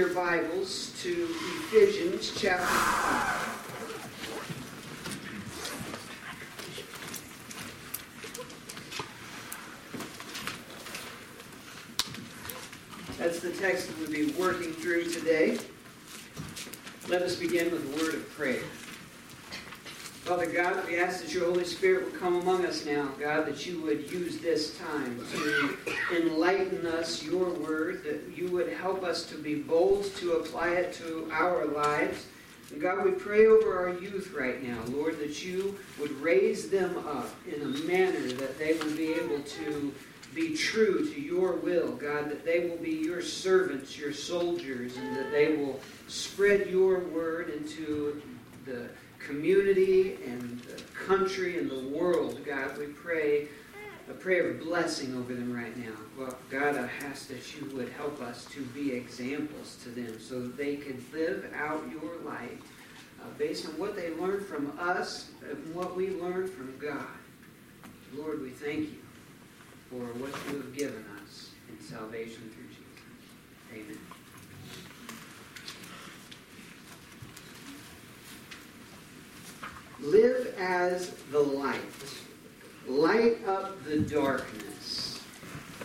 your Bibles to Ephesians chapter 5. That's the text that we'll be working through today. Let us begin with a word of prayer. Father God, we ask that your Holy Spirit would come among us now, God, that you would use this time to enlighten us, your word, that you would help us to be bold to apply it to our lives. And God, we pray over our youth right now, Lord, that you would raise them up in a manner that they will be able to be true to your will, God, that they will be your servants, your soldiers, and that they will spread your word into the community and the country and the world, God. We pray a prayer of blessing over them right now. Well, God, I ask that you would help us to be examples to them so that they can live out your light uh, based on what they learned from us and what we learned from God. Lord, we thank you for what you have given us in salvation through Jesus. Amen. Live as the light. Light up the darkness.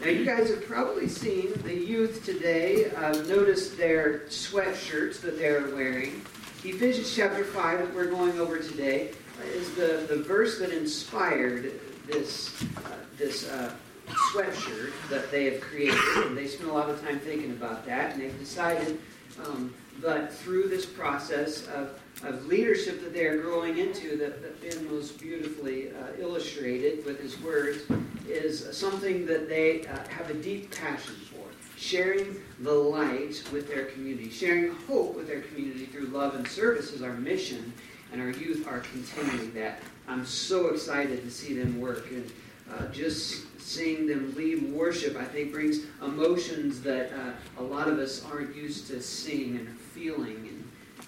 Now, you guys have probably seen the youth today. Uh, noticed their sweatshirts that they're wearing. Ephesians chapter 5, that we're going over today, is the, the verse that inspired this, uh, this uh, sweatshirt that they have created. And they spent a lot of time thinking about that, and they've decided um, that through this process of of leadership that they are growing into that, that Ben most beautifully uh, illustrated with his words is something that they uh, have a deep passion for sharing the light with their community sharing hope with their community through love and service is our mission and our youth are continuing that. I'm so excited to see them work and uh, just seeing them lead worship i think brings emotions that uh, a lot of us aren't used to seeing and feeling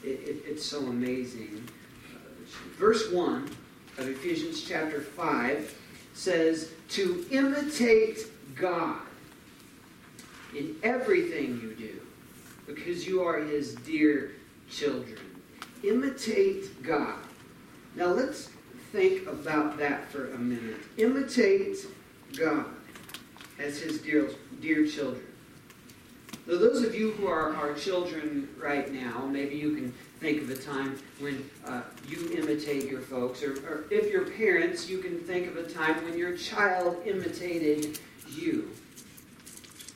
it, it, it's so amazing. verse 1 of Ephesians chapter 5 says, To imitate God in everything you do, because you are his dear children. Imitate God. Now let's think about that for a minute. Imitate God as his dear, dear children. So those of you who are our children right now, maybe you can think of a time when uh, you imitate your folks, or, or if you're parents, you can think of a time when your child imitated you.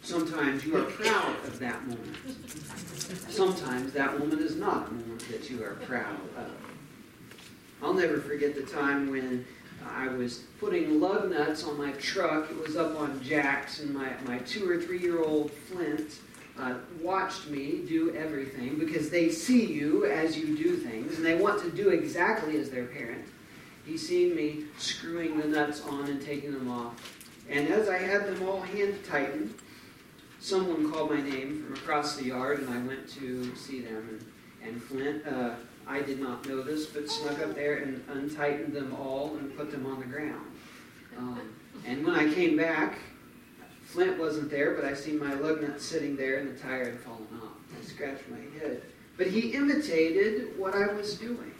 Sometimes you are proud of that moment. Sometimes that moment is not a moment that you are proud of. I'll never forget the time when I was putting lug nuts on my truck. It was up on jacks, and my, my two or three year old Flint uh, watched me do everything because they see you as you do things and they want to do exactly as their parent. He's seen me screwing the nuts on and taking them off. And as I had them all hand tightened, someone called my name from across the yard and I went to see them. And, and Flint, uh, I did not know this, but snuck up there and untightened them all and put them on the ground. Um, and when I came back, Flint wasn't there, but I see my lug nut sitting there and the tire had fallen off. I scratched my head. But he imitated what I was doing.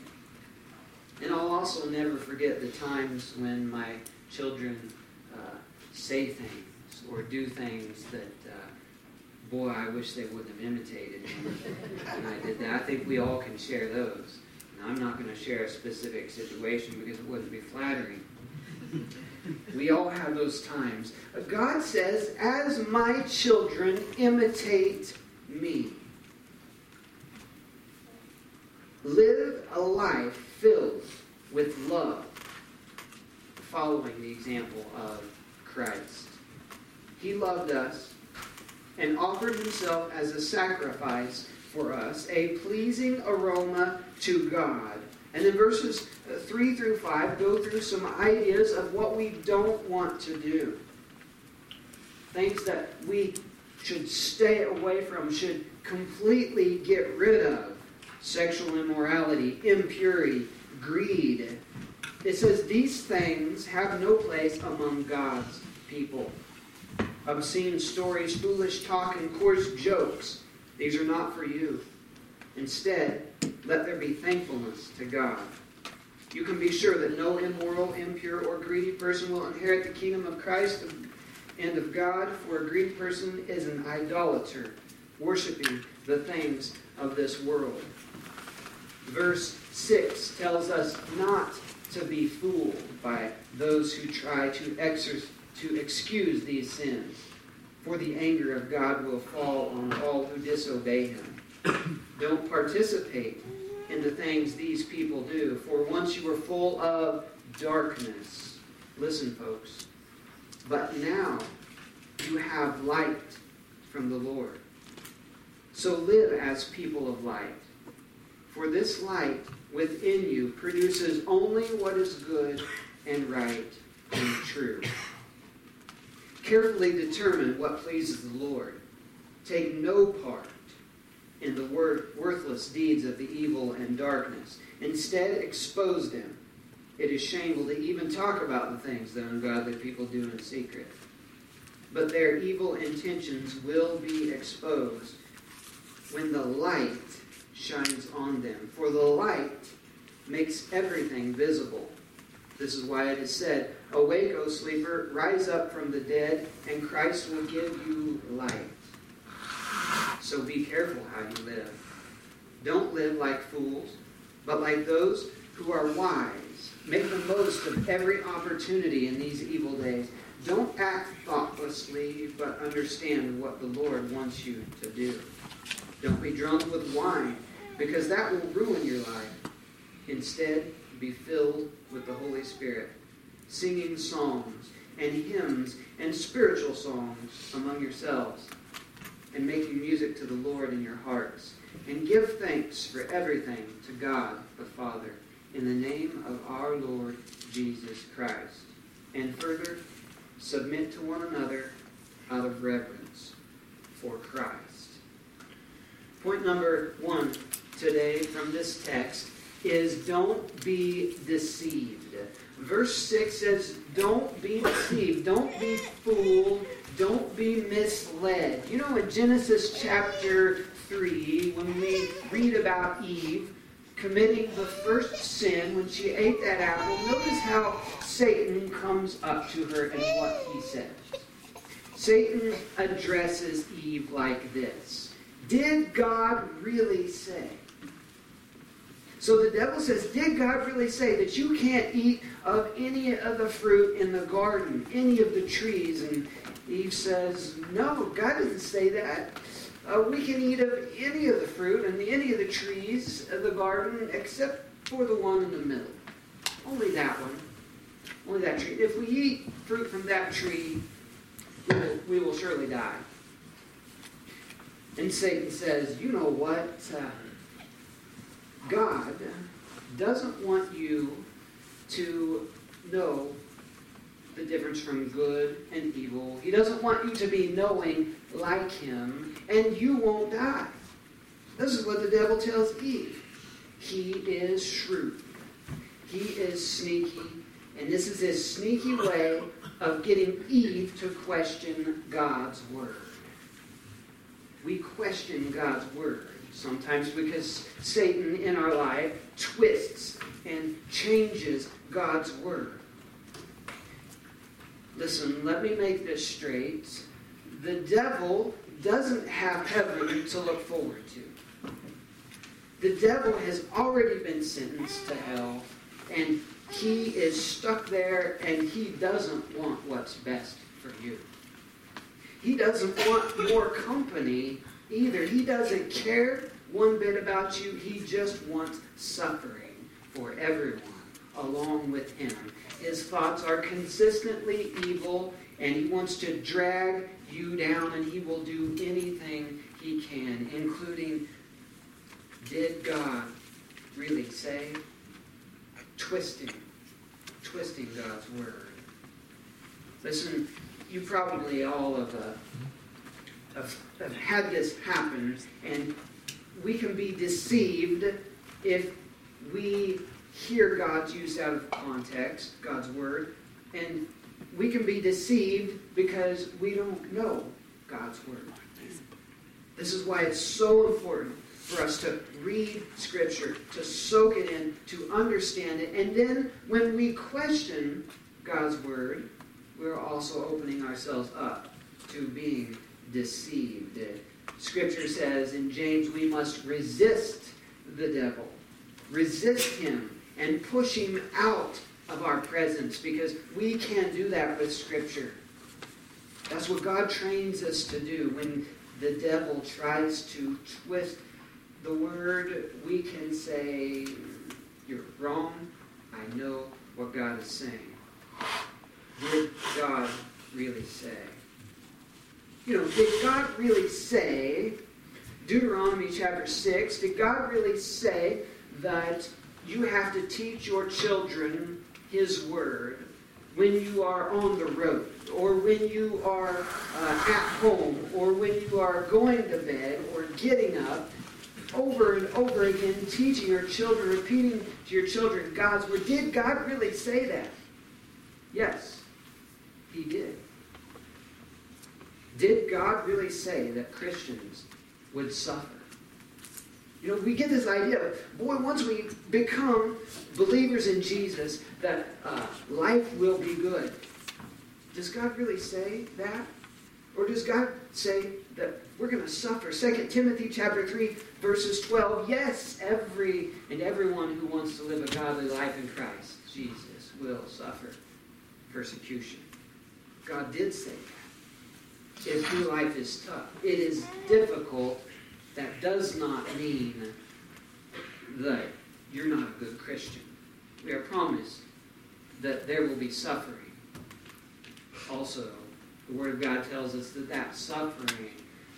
And I'll also never forget the times when my children uh, say things or do things that, uh, boy, I wish they wouldn't have imitated and I did that. I think we all can share those. I'm not going to share a specific situation because it wouldn't be flattering. We all have those times. God says, As my children imitate me, live a life filled with love, following the example of Christ. He loved us and offered himself as a sacrifice for us, a pleasing aroma to God. And then verses 3 through 5 go through some ideas of what we don't want to do. Things that we should stay away from, should completely get rid of. Sexual immorality, impurity, greed. It says these things have no place among God's people. Obscene stories, foolish talk, and coarse jokes These are not for you. Instead, let there be thankfulness to God. You can be sure that no immoral, impure, or greedy person will inherit the kingdom of Christ and of God, for a greedy person is an idolater, worshiping the things of this world. Verse 6 tells us not to be fooled by those who try to, exer- to excuse these sins, for the anger of God will fall on all who disobey him. Don't participate in the things these people do, for once you were full of darkness. Listen, folks. But now you have light from the Lord. So live as people of light. For this light within you produces only what is good and right and true. Carefully determine what pleases the Lord. Take no part in the worthless deeds of the evil and darkness. Instead, expose them. It is shameful to even talk about the things that ungodly people do in secret. But their evil intentions will be exposed when the light shines on them. For the light makes everything visible. This is why it is said, Awake, O sleeper, rise up from the dead, and Christ will give you light. So be careful how you live. Don't live like fools, but like those who are wise. Make the most of every opportunity in these evil days. Don't act thoughtlessly, but understand what the Lord wants you to do. Don't be drunk with wine, because that will ruin your life. Instead, be filled with the Holy Spirit, singing songs and hymns and spiritual songs among yourselves, and making music to the Lord in your hearts. And give thanks for everything to God the Father, in the name of our Lord Jesus Christ. And further, submit to one another out of reverence for Christ. Point number one today from this text is don't be deceived. Verse 6 says, Don't be deceived. Don't be fooled. Don't be misled. You know, in Genesis chapter 3, when we read about Eve committing the first sin when she ate that apple, notice how Satan comes up to her and what he says. Satan addresses Eve like this Did God really say? So the devil says, Did God really say that you can't eat of any of the fruit in the garden, any of the trees? And Eve says, No, God doesn't say that. Uh, we can eat of any of the fruit and any of the trees of the garden except for the one in the middle. Only that one. Only that tree. If we eat fruit from that tree, we will, we will surely die. And Satan says, You know what? Uh, God doesn't want you to know the difference from good and evil. He doesn't want you to be knowing like Him, and you won't die. This is what the devil tells Eve. He is shrewd. He is sneaky. And this is his sneaky way of getting Eve to question God's word. We question God's word sometimes because Satan in our life twists and changes God's word. Listen, let me make this straight. The devil doesn't have heaven to look forward to. The devil has already been sentenced to hell, and he is stuck there, and he doesn't want what's best for you. He doesn't want more company either. He doesn't care one bit about you. He just wants suffering for everyone along with him. His thoughts are consistently evil, and he wants to drag you down, and he will do anything he can, including did God really say? Twisting, twisting God's word. Listen, you probably all of uh, have, have had this happen, and we can be deceived if we hear God's use out of context, God's word, and we can be deceived because we don't know God's word. This is why it's so important for us to read Scripture, to soak it in, to understand it. And then when we question God's Word, we're also opening ourselves up to being deceived. Scripture says in James, we must resist the devil, resist him, and push him out of our presence because we can't do that with Scripture. That's what God trains us to do. When the devil tries to twist the word, we can say, You're wrong. I know what God is saying. Did God really say? You know, did God really say, Deuteronomy chapter 6, did God really say that you have to teach your children His Word when you are on the road, or when you are uh, at home, or when you are going to bed, or getting up, over and over again, teaching your children, repeating to your children God's Word. Did God really say that? Yes, He did. Did God really say that Christians would suffer? You know, we get this idea, boy, once we become believers in Jesus, that uh, life will be good. Does God really say that? Or does God say that we're going to suffer? 2 Timothy chapter 3, verses 12. Yes, every and everyone who wants to live a godly life in Christ, Jesus, will suffer persecution. God did say that. If your life is tough, it is difficult that does not mean that you're not a good Christian. We are promised that there will be suffering. Also, the Word of God tells us that that suffering,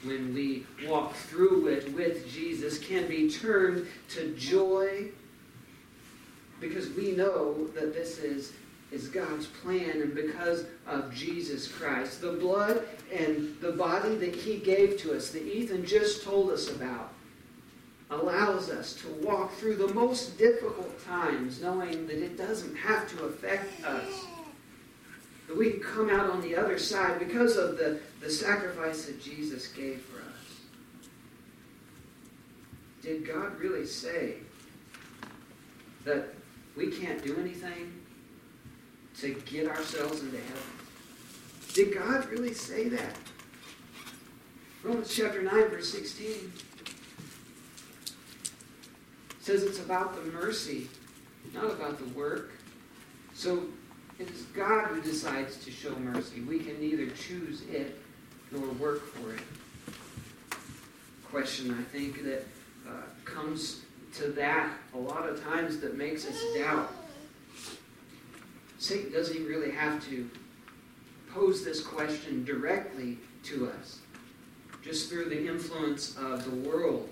when we walk through it with Jesus, can be turned to joy because we know that this is is God's plan and because of Jesus Christ. The blood and the body that He gave to us, that Ethan just told us about, allows us to walk through the most difficult times knowing that it doesn't have to affect us. That we can come out on the other side because of the, the sacrifice that Jesus gave for us. Did God really say that we can't do anything to get ourselves into heaven. Did God really say that? Romans chapter 9, verse 16 says it's about the mercy, not about the work. So it is God who decides to show mercy. We can neither choose it nor work for it. Question, I think, that uh, comes to that a lot of times that makes us doubt Satan doesn't even really have to pose this question directly to us. Just through the influence of the world,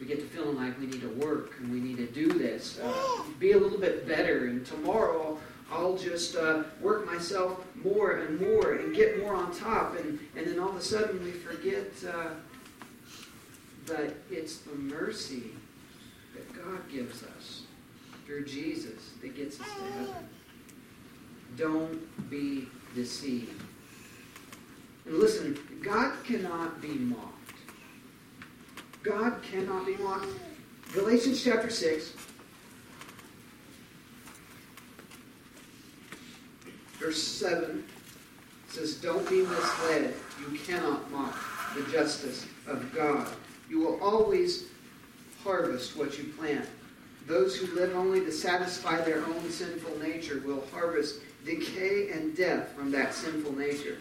we get to feeling like we need to work and we need to do this, uh, be a little bit better, and tomorrow I'll just uh, work myself more and more and get more on top, and, and then all of a sudden we forget uh, that it's the mercy that God gives us through Jesus that gets us to heaven. Don't be deceived. And listen, God cannot be mocked. God cannot be mocked. Galatians chapter 6, verse 7 says, Don't be misled. You cannot mock the justice of God. You will always harvest what you plant. Those who live only to satisfy their own sinful nature will harvest decay and death from that sinful nature.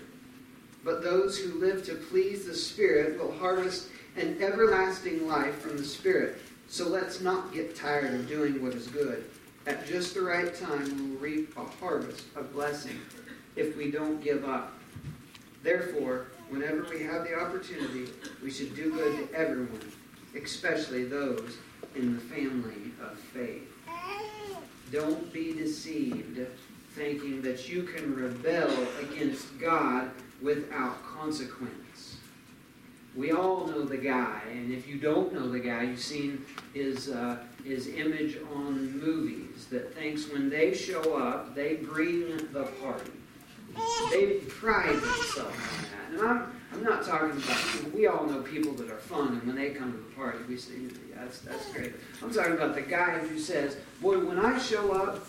But those who live to please the Spirit will harvest an everlasting life from the Spirit. So let's not get tired of doing what is good. At just the right time, we will reap a harvest of blessing if we don't give up. Therefore, whenever we have the opportunity, we should do good to everyone, especially those in the family of faith. Don't be deceived thinking that you can rebel against God without consequence. We all know the guy, and if you don't know the guy, you've seen his, uh, his image on movies that thinks when they show up, they bring the party. They pride themselves on that. And I'm, I'm not talking about, we all know people that are fun, and when they come to the party, we say, yeah, that's, that's great. I'm talking about the guy who says, boy, when I show up,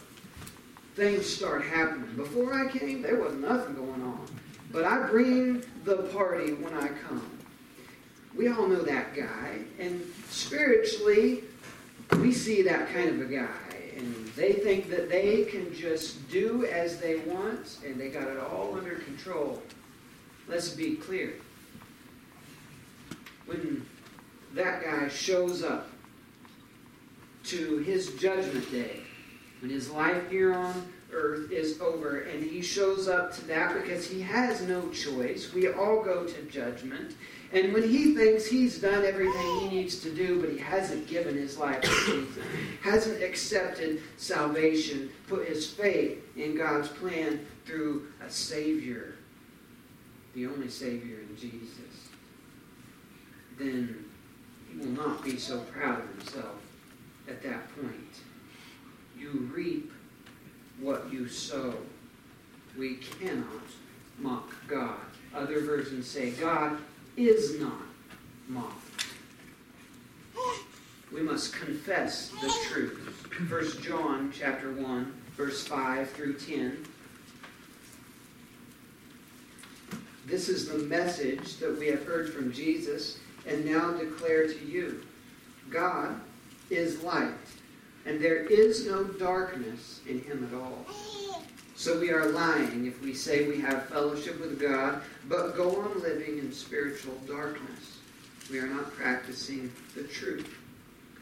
things start happening. Before I came, there was nothing going on. But I bring the party when I come. We all know that guy. And spiritually, we see that kind of a guy. They think that they can just do as they want, and they got it all under control. Let's be clear. When that guy shows up to his judgment day, when his life here on earth is over, and he shows up to that because he has no choice. We all go to judgment. And when he thinks he's done everything he needs to do, but he hasn't given his life to Jesus, hasn't accepted salvation, put his faith in God's plan through a Savior, the only Savior in Jesus, then he will not be so proud of himself at that point. You reap what you sow. We cannot mock God. Other versions say God is not mocked. We must confess the truth. 1 John chapter 1, verse 5 through 10. This is the message that we have heard from Jesus and now declare to you. God is light, and there is no darkness in him at all. So we are lying if we say we have fellowship with God, but go on living in spiritual darkness. We are not practicing the truth.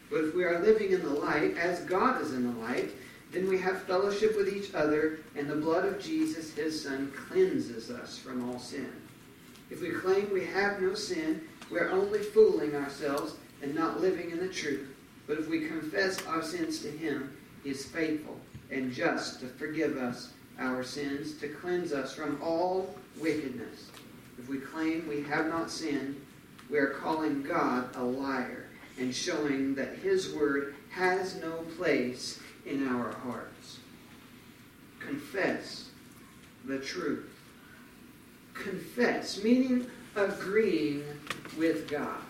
But if we are living in the light, as God is in the light, then we have fellowship with each other, and the blood of Jesus, his Son, cleanses us from all sin. If we claim we have no sin, we are only fooling ourselves and not living in the truth. But if we confess our sins to him, he is faithful and just to forgive us our sins, to cleanse us from all wickedness. If we claim we have not sinned, we are calling God a liar and showing that his word has no place in our hearts. Confess the truth. Confess, meaning agreeing with God.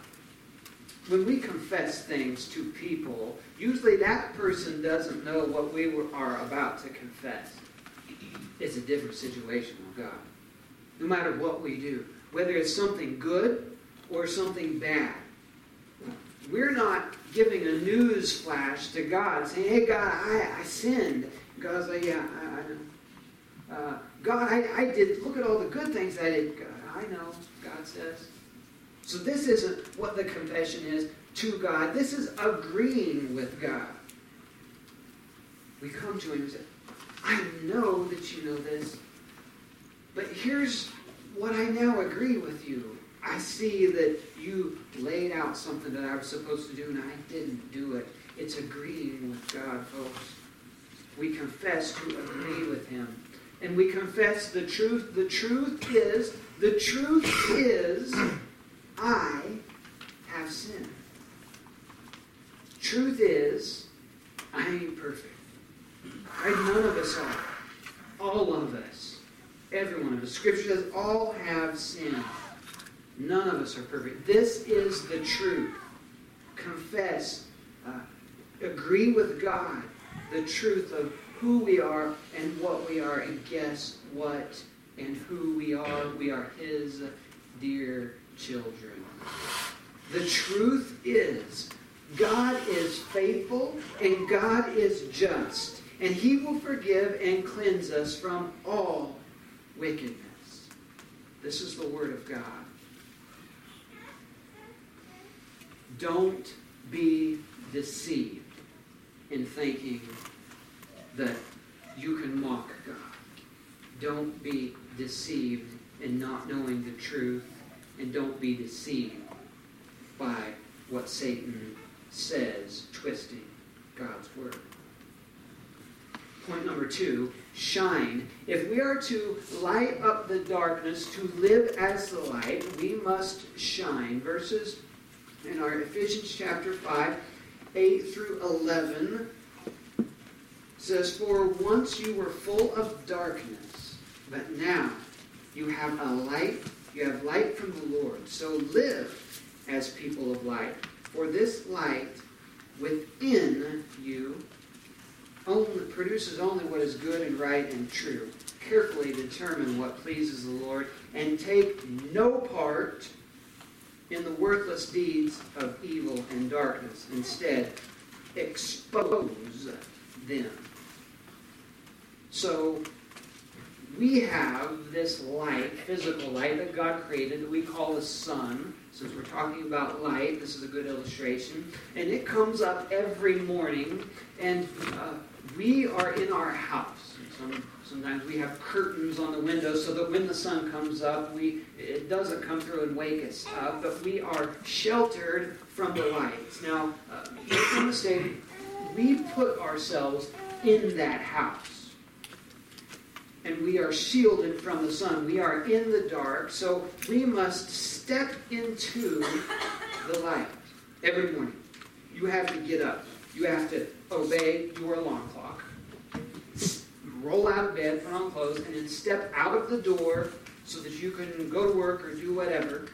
When we confess things to people, usually that person doesn't know what we are about to confess. It's a different situation with God. No matter what we do, whether it's something good or something bad, we're not giving a news flash to God saying, hey, God, I, I sinned. God's like, yeah, I, I know. Uh, God, I, I did, look at all the good things I did. God, I know, God says. So this isn't what the confession is to God. This is agreeing with God. We come to Him and say, I know that you know this, but here's what I now agree with you. I see that you laid out something that I was supposed to do and I didn't do it. It's agreeing with God, folks. We confess to agree with Him. And we confess the truth. The truth is, the truth is, I have sinned. Truth is, I ain't perfect. Right? None of us are. All of us. Every one of us. Scripture says all have sinned. None of us are perfect. This is the truth. Confess. Uh, agree with God the truth of who we are and what we are. And guess what? And who we are. We are His dear children. The truth is, God is faithful and God is just, and He will forgive and cleanse us from all wickedness. This is the Word of God. Don't be deceived in thinking that you can mock God. Don't be deceived in not knowing the truth, and don't be deceived by what Satan says, twisting God's word. Point number two shine. If we are to light up the darkness, to live as the light, we must shine. Verses in our Ephesians chapter 5, 8 through 11 says, For once you were full of darkness, But now you have a light, you have light from the Lord. So live as people of light. For this light within you only, produces only what is good and right and true. Carefully determine what pleases the Lord and take no part in the worthless deeds of evil and darkness. Instead, expose them. So, we have this light, physical light that God created that we call the sun. Since we're talking about light, this is a good illustration. And it comes up every morning, and uh, we are in our house. Some, sometimes we have curtains on the windows so that when the sun comes up, we it doesn't come through and wake us up, but we are sheltered from the lights. Now, uh, make no mistake, we put ourselves in that house. And we are shielded from the sun. We are in the dark, so we must step into the light every morning. You have to get up. You have to obey your alarm clock. Roll out of bed, put on clothes, and then step out of the door so that you can go to work or do whatever.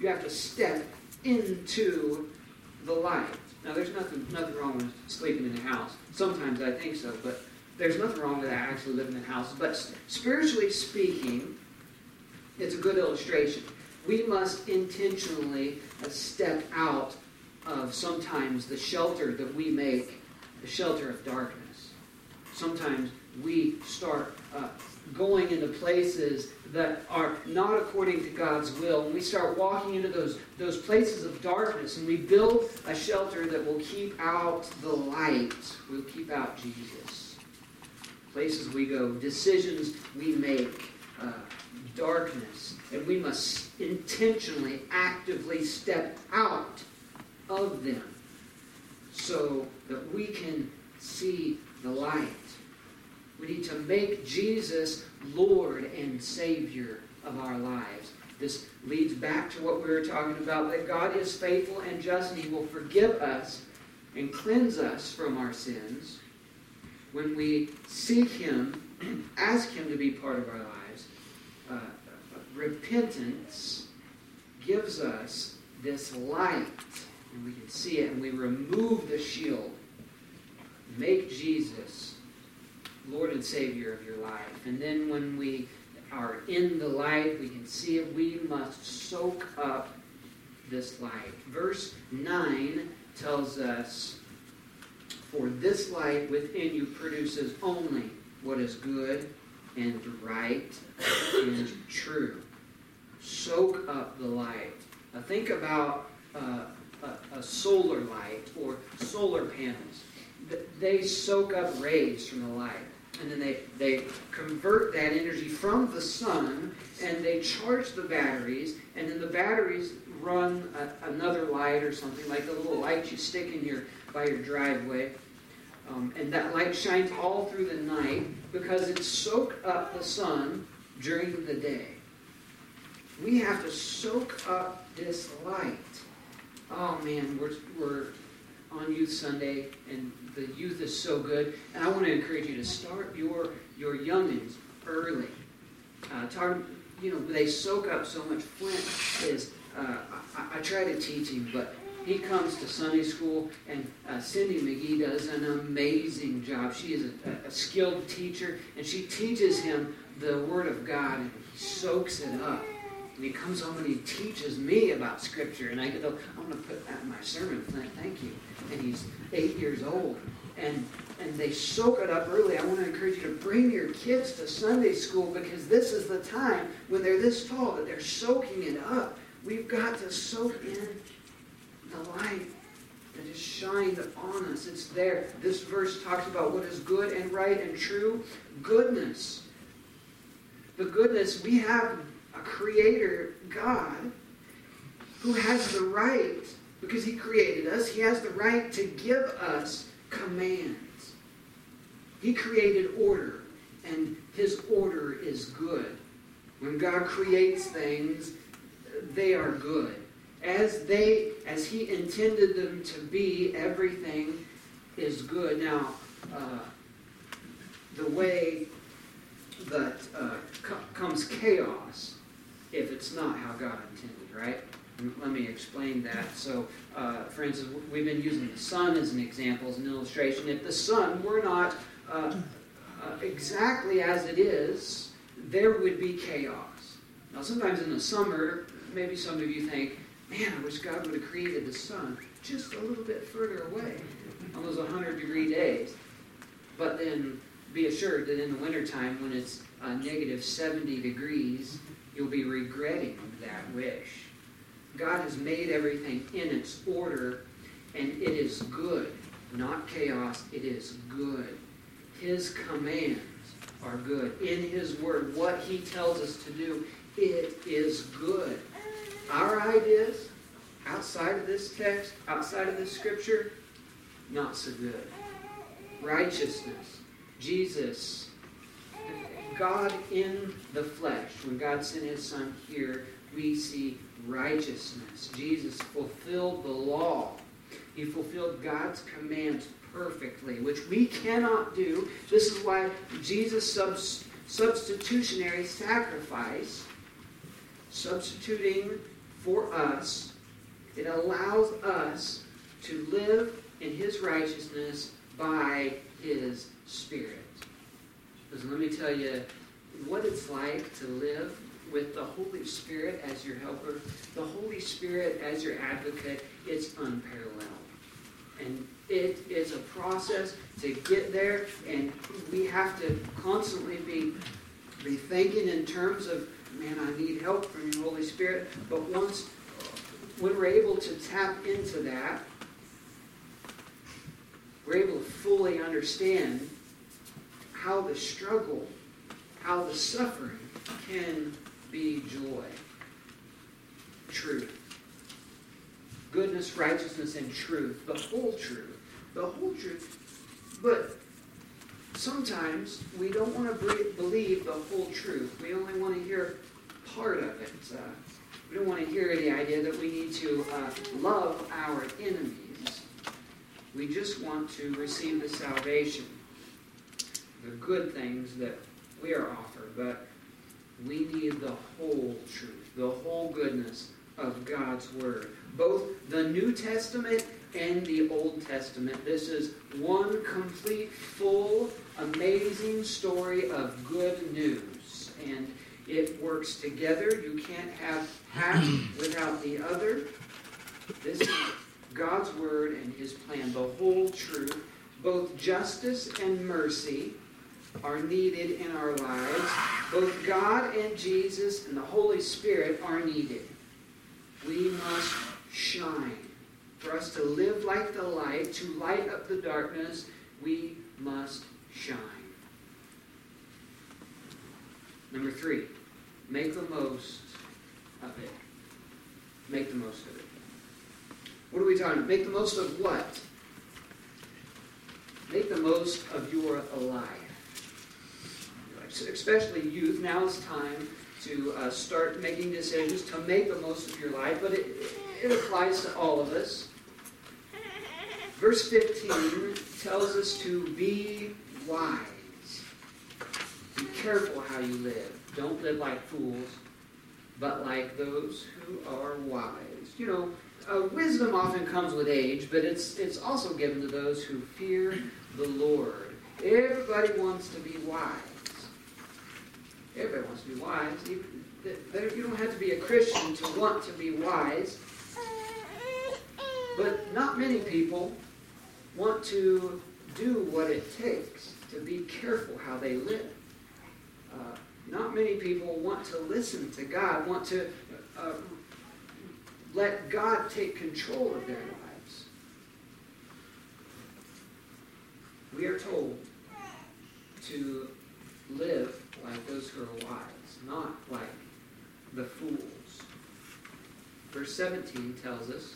You have to step into the light. Now, there's nothing, nothing wrong with sleeping in the house. Sometimes I think so, but there's nothing wrong with actually living in the house. But spiritually speaking, it's a good illustration. We must intentionally step out of sometimes the shelter that we make, the shelter of darkness. Sometimes we start uh, going into places that are not according to God's will, and we start walking into those, those places of darkness, and we build a shelter that will keep out the light, will keep out Jesus. Places we go, decisions we make, uh, darkness, and we must intentionally, actively step out of them so that we can see the light. We need to make Jesus Lord and Savior of our lives. This leads back to what we were talking about that God is faithful and just, and He will forgive us and cleanse us from our sins when we seek Him, ask Him to be part of our lives. Uh, repentance gives us this light, and we can see it, and we remove the shield. Make Jesus Lord and Savior of your life. And then when we are in the light, we can see it, we must soak up this light. Verse 9 tells us, For this light within you produces only what is good and right and true. Soak up the light. Now think about uh, a, solar light or solar panels. They soak up rays from the light and then they, they convert that energy from the sun and they charge the batteries and then the batteries run a, another light or something like the little light you stick in your by your driveway. Um, and that light shines all through the night because it soaked up the sun during the day. We have to soak up this light oh man we're, we're on youth sunday and the youth is so good, and I want to encourage you to start your your youngins early. Uh, you know, they soak up so much. Flint is. Uh, I, I, try to teach him, but he comes to Sunday school, and uh, Cindy McGee does an amazing job. She is a, a, skilled teacher, and she teaches him the Word of God, and he soaks it up. And he comes home and he teaches me about Scripture, and I go, I'm going to put that in my sermon, Flint. Thank you and he's eight years old. And and they soak it up early. I want to encourage you to bring your kids to Sunday school because this is the time when they're this tall that they're soaking it up. We've got to soak in the light that is shined on us. It's there. This verse talks about what is good and right and true. Goodness. The goodness, we have a creator, God, who has the right because he created us, he has the right to give us commands. He created order, and his order is good. When God creates things, they are good. As they as he intended them to be, everything is good. Now, uh, the way that uh, co- comes chaos if it's not how God intended, right? Let me explain that. So, uh, for instance, we've been using the sun as an example, as an illustration. If the sun were not uh, uh, exactly as it is, there would be chaos. Now, sometimes in the summer, maybe some of you think, man, I wish God would have created the sun just a little bit further away on those 100 degree days. But then be assured that in the wintertime, when it's uh, negative 70 degrees, you'll be regretting that wish. God has made everything in its order, and it is good, not chaos. It is good. His commands are good. In His Word, what He tells us to do, it is good. Our ideas, outside of this text, outside of this scripture, not so good. Righteousness, Jesus, God in the flesh, when God sent His Son here, we see righteousness. Jesus fulfilled the law. He fulfilled God's commands perfectly, which we cannot do. This is why Jesus' subs- substitutionary sacrifice, substituting for us, it allows us to live in His righteousness by His Spirit. Let me tell you what it's like to live with the Holy Spirit as your helper, the Holy Spirit as your advocate, it's unparalleled. And it is a process to get there, and we have to constantly be, be thinking in terms of, man, I need help from your Holy Spirit. But once, when we're able to tap into that, we're able to fully understand how the struggle, how the suffering can be joy, truth, goodness, righteousness, and truth, the whole truth, the whole truth. But sometimes we don't want to believe the whole truth. We only want to hear part of it. Uh, we don't want to hear the idea that we need to uh, love our enemies. We just want to receive the salvation, the good things that we are offered. But we need the whole truth, the whole goodness of God's Word. Both the New Testament and the Old Testament. This is one complete, full, amazing story of good news. And it works together. You can't have half without the other. This is God's Word and His plan, the whole truth, both justice and mercy are needed in our lives. Both God and Jesus and the Holy Spirit are needed. We must shine. For us to live like the light, to light up the darkness, we must shine. Number three, make the most of it. Make the most of it. What are we talking about? Make the most of what? Make the most of your life especially youth, now is time to uh, start making decisions to make the most of your life, but it, it applies to all of us. Verse 15 tells us to be wise. Be careful how you live. Don't live like fools, but like those who are wise. You know, uh, wisdom often comes with age, but it's, it's also given to those who fear the Lord. Everybody wants to be wise. Everybody wants to be wise. You, don't have to be a Christian to want to be wise. But not many people want to do what it takes to be careful how they live. Uh, not many people want to listen to God, want to uh, let God take control of their lives. We are told to live like those who are wise, not like the fools. Verse 17 tells us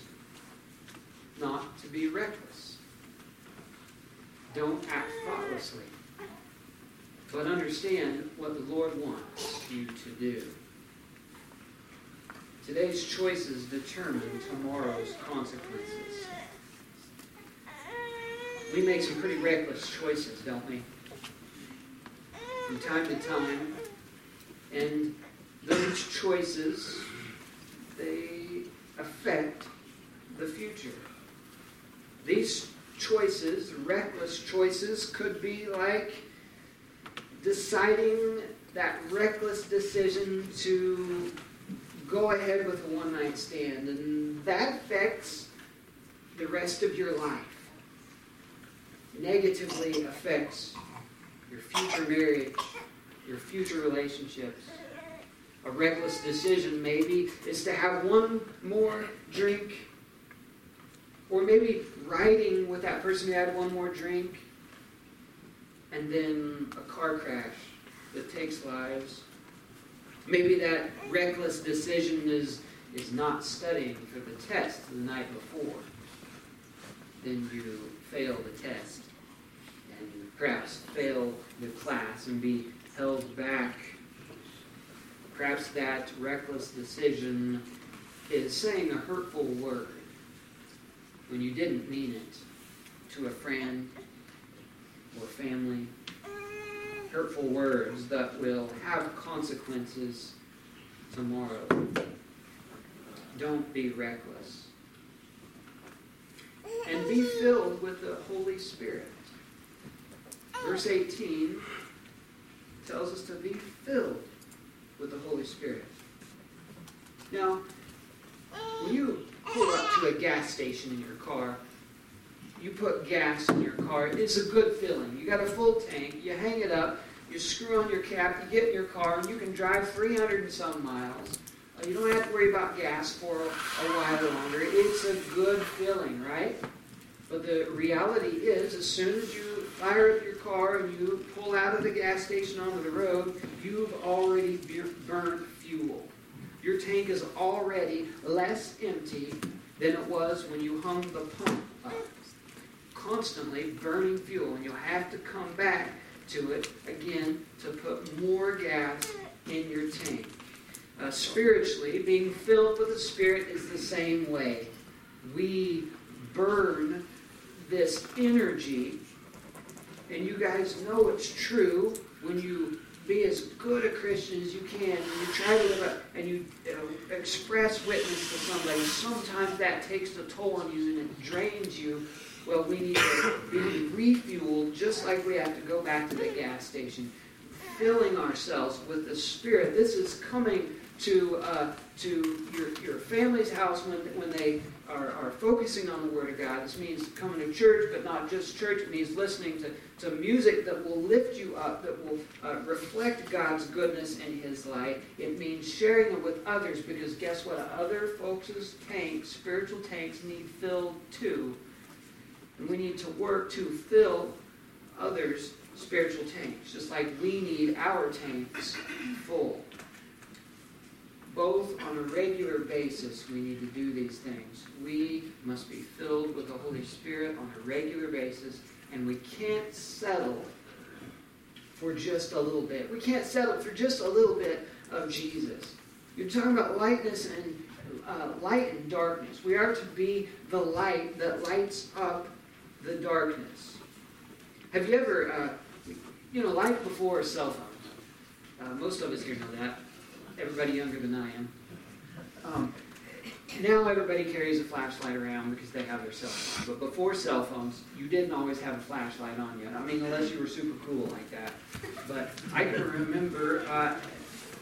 not to be reckless. Don't act thoughtlessly. But understand what the Lord wants you to do. Today's choices determine tomorrow's consequences. We make some pretty reckless choices, don't we? From time to time. And those choices, they affect the future. These choices, reckless choices, could be like deciding that reckless decision to go ahead with a one night stand, and that affects the rest of your life. Negatively affects your future marriage, your future relationships. A reckless decision, maybe, is to have one more drink, or maybe riding with that person who had one more drink, and then a car crash that takes lives. Maybe that reckless decision is, is not studying for the test the night before. Then you fail the test perhaps fail the class and be held back. Perhaps that reckless decision is saying a hurtful word when you didn't mean it to a friend or family hurtful words that will have consequences tomorrow. Don't be reckless. And be filled with the Holy Spirit. Verse 18 tells us to be filled with the Holy Spirit. Now, when you pull up to a gas station in your car, you put gas in your car. It's a good feeling. You got a full tank, you hang it up, you screw on your cap, you get in your car, and you can drive 300 and some miles. Uh, you don't have to worry about gas for a, a while longer. It's a good feeling, right? But the reality is, as soon as you fire up your car and you pull out of the gas station onto the road, you've already burned fuel. Your tank is already less empty than it was when you hung the pump up constantly burning fuel, and you'll have to come back to it again to put more gas in your tank. Uh, spiritually, being filled with the Spirit is the same way. We burn this energy, and you guys know it's true when you be as good a Christian as you can, and you try to live up, and you uh, express witness to somebody. Sometimes that takes a toll on you, and it drains you well, we need to be refueled just like we have to go back to the gas station, filling ourselves with the Spirit. This is coming to uh, to your, your family's house when, when they are, are focusing on the Word of God. This means coming to church, but not just church. It means listening to, to music that will lift you up, that will uh, reflect God's goodness and His light. It means sharing it with others because guess what? Other folks' tanks, spiritual tanks, need filled too and we need to work to fill others' spiritual tanks, just like we need our tanks full. Both on a regular basis, we need to do these things. We must be filled with the Holy Spirit on a regular basis, and we can't settle for just a little bit. We can't settle for just a little bit of Jesus. You're talking about lightness and uh, light and darkness. We are to be the light that lights up the darkness. Have you ever, uh, you know, life before a cell phones? Uh, most of us here know that. Everybody younger than I am. Um, now everybody carries a flashlight around because they have their cell phone. But before cell phones, you didn't always have a flashlight on you. I mean, unless you were super cool like that. But I can remember uh,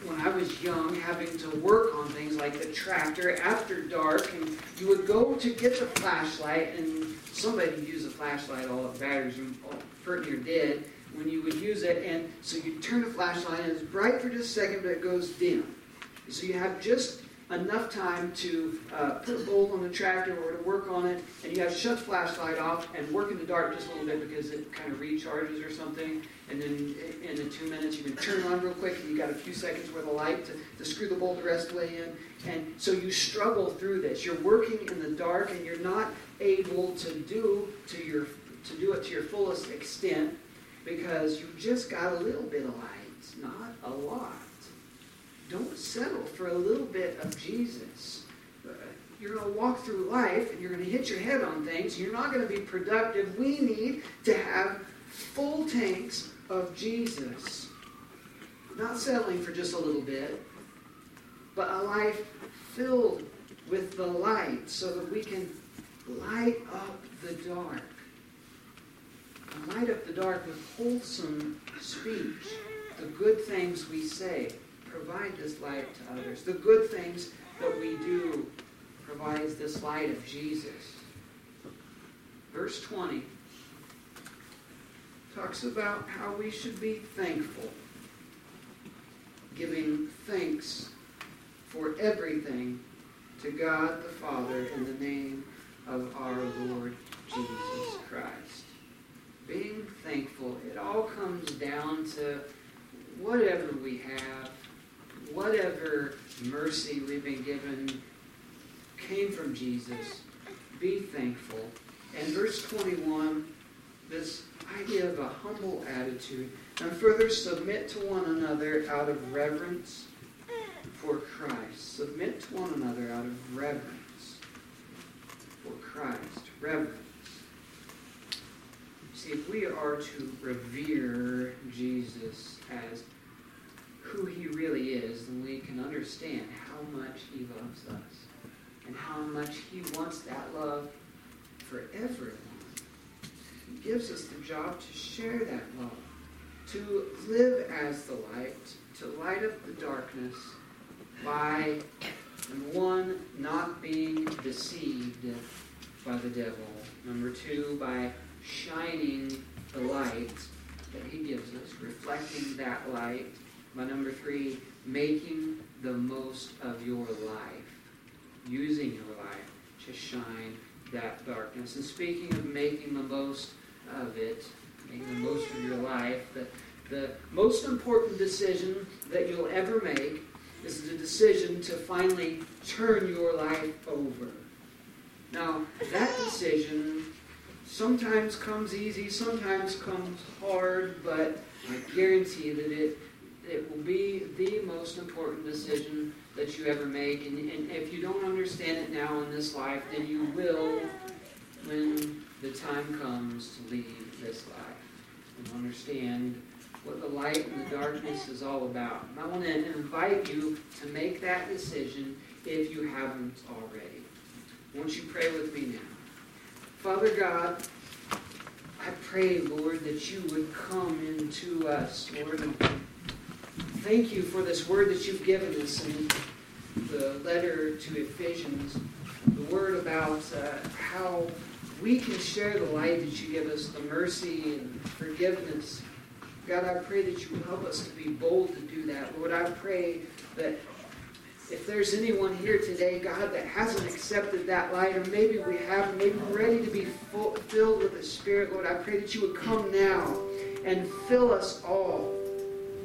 when I was young having to work on things like the tractor after dark, and you would go to get the flashlight, and somebody used a flashlight, all the batteries were pretty near dead when you would use it, and so you turn the flashlight, and it's bright for just a second, but it goes dim. So you have just enough time to uh, put a bolt on the tractor or to work on it, and you have to shut the flashlight off and work in the dark just a little bit because it kind of recharges or something. And then in the two minutes, you can turn it on real quick, and you got a few seconds worth of light to, to screw the bolt the rest of the way in. And so you struggle through this. You're working in the dark, and you're not able to do to your to do it to your fullest extent because you've just got a little bit of light, not a lot. Don't settle for a little bit of Jesus. Uh, you're going to walk through life and you're going to hit your head on things. You're not going to be productive. We need to have full tanks of Jesus. not settling for just a little bit, but a life filled with the light so that we can light up the dark. Light up the dark with wholesome speech, the good things we say, provide this light to others. The good things that we do provides this light of Jesus. Verse 20 talks about how we should be thankful, giving thanks for everything to God the Father in the name of our Lord Jesus Christ. Being thankful, it all comes down to whatever we have, whatever mercy we've been given came from Jesus. Be thankful. And verse 21, this idea of a humble attitude. And further, submit to one another out of reverence for Christ. Submit to one another out of reverence for Christ. Reverence. See, if we are to revere Jesus as who he really is, then we can understand how much he loves us and how much he wants that love for everyone. He gives us the job to share that love, to live as the light, to light up the darkness by, number one, not being deceived by the devil. Number two, by shining the light that he gives us, reflecting that light my number three, making the most of your life, using your life to shine that darkness. And speaking of making the most of it, making the most of your life, the, the most important decision that you'll ever make is the decision to finally turn your life over. Now, that decision sometimes comes easy, sometimes comes hard, but I guarantee that it it will be the most important decision that you ever make. And, and if you don't understand it now in this life, then you will when the time comes to leave this life and understand what the light and the darkness is all about. And I want to invite you to make that decision if you haven't already. Won't you pray with me now? Father God, I pray, Lord, that you would come into us, Lord, thank you for this word that you've given us in the letter to Ephesians, the word about uh, how we can share the light that you give us, the mercy and forgiveness. God, I pray that you will help us to be bold to do that. Lord, I pray that if there's anyone here today, God, that hasn't accepted that light, or maybe we have, maybe we're ready to be full, filled with the Spirit, Lord, I pray that you would come now and fill us all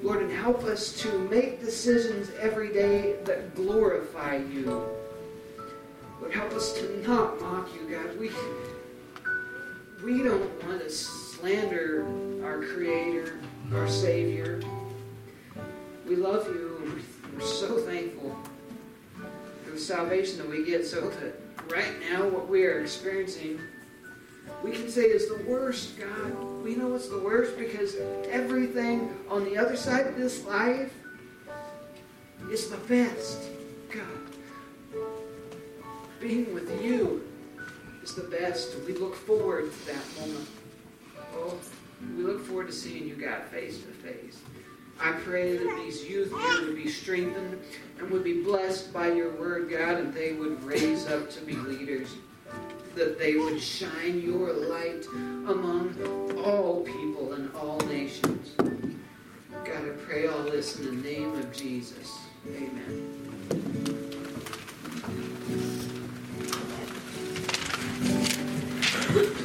Lord, and help us to make decisions every day that glorify you. Lord, help us to not mock you, God. We, we don't want to slander our Creator, our Savior. We love you, we're so thankful salvation that we get so that right now what we are experiencing we can say is the worst, God. We know it's the worst because everything on the other side of this life is the best. God. Being with you is the best. We look forward to that moment. Oh, we look forward to seeing you, God, face to face. I pray that these youth here would be strengthened and would be blessed by your word, God, and they would raise up to be leaders that they would shine your light among all people and all nations. God, I pray all this in the name of Jesus. Amen.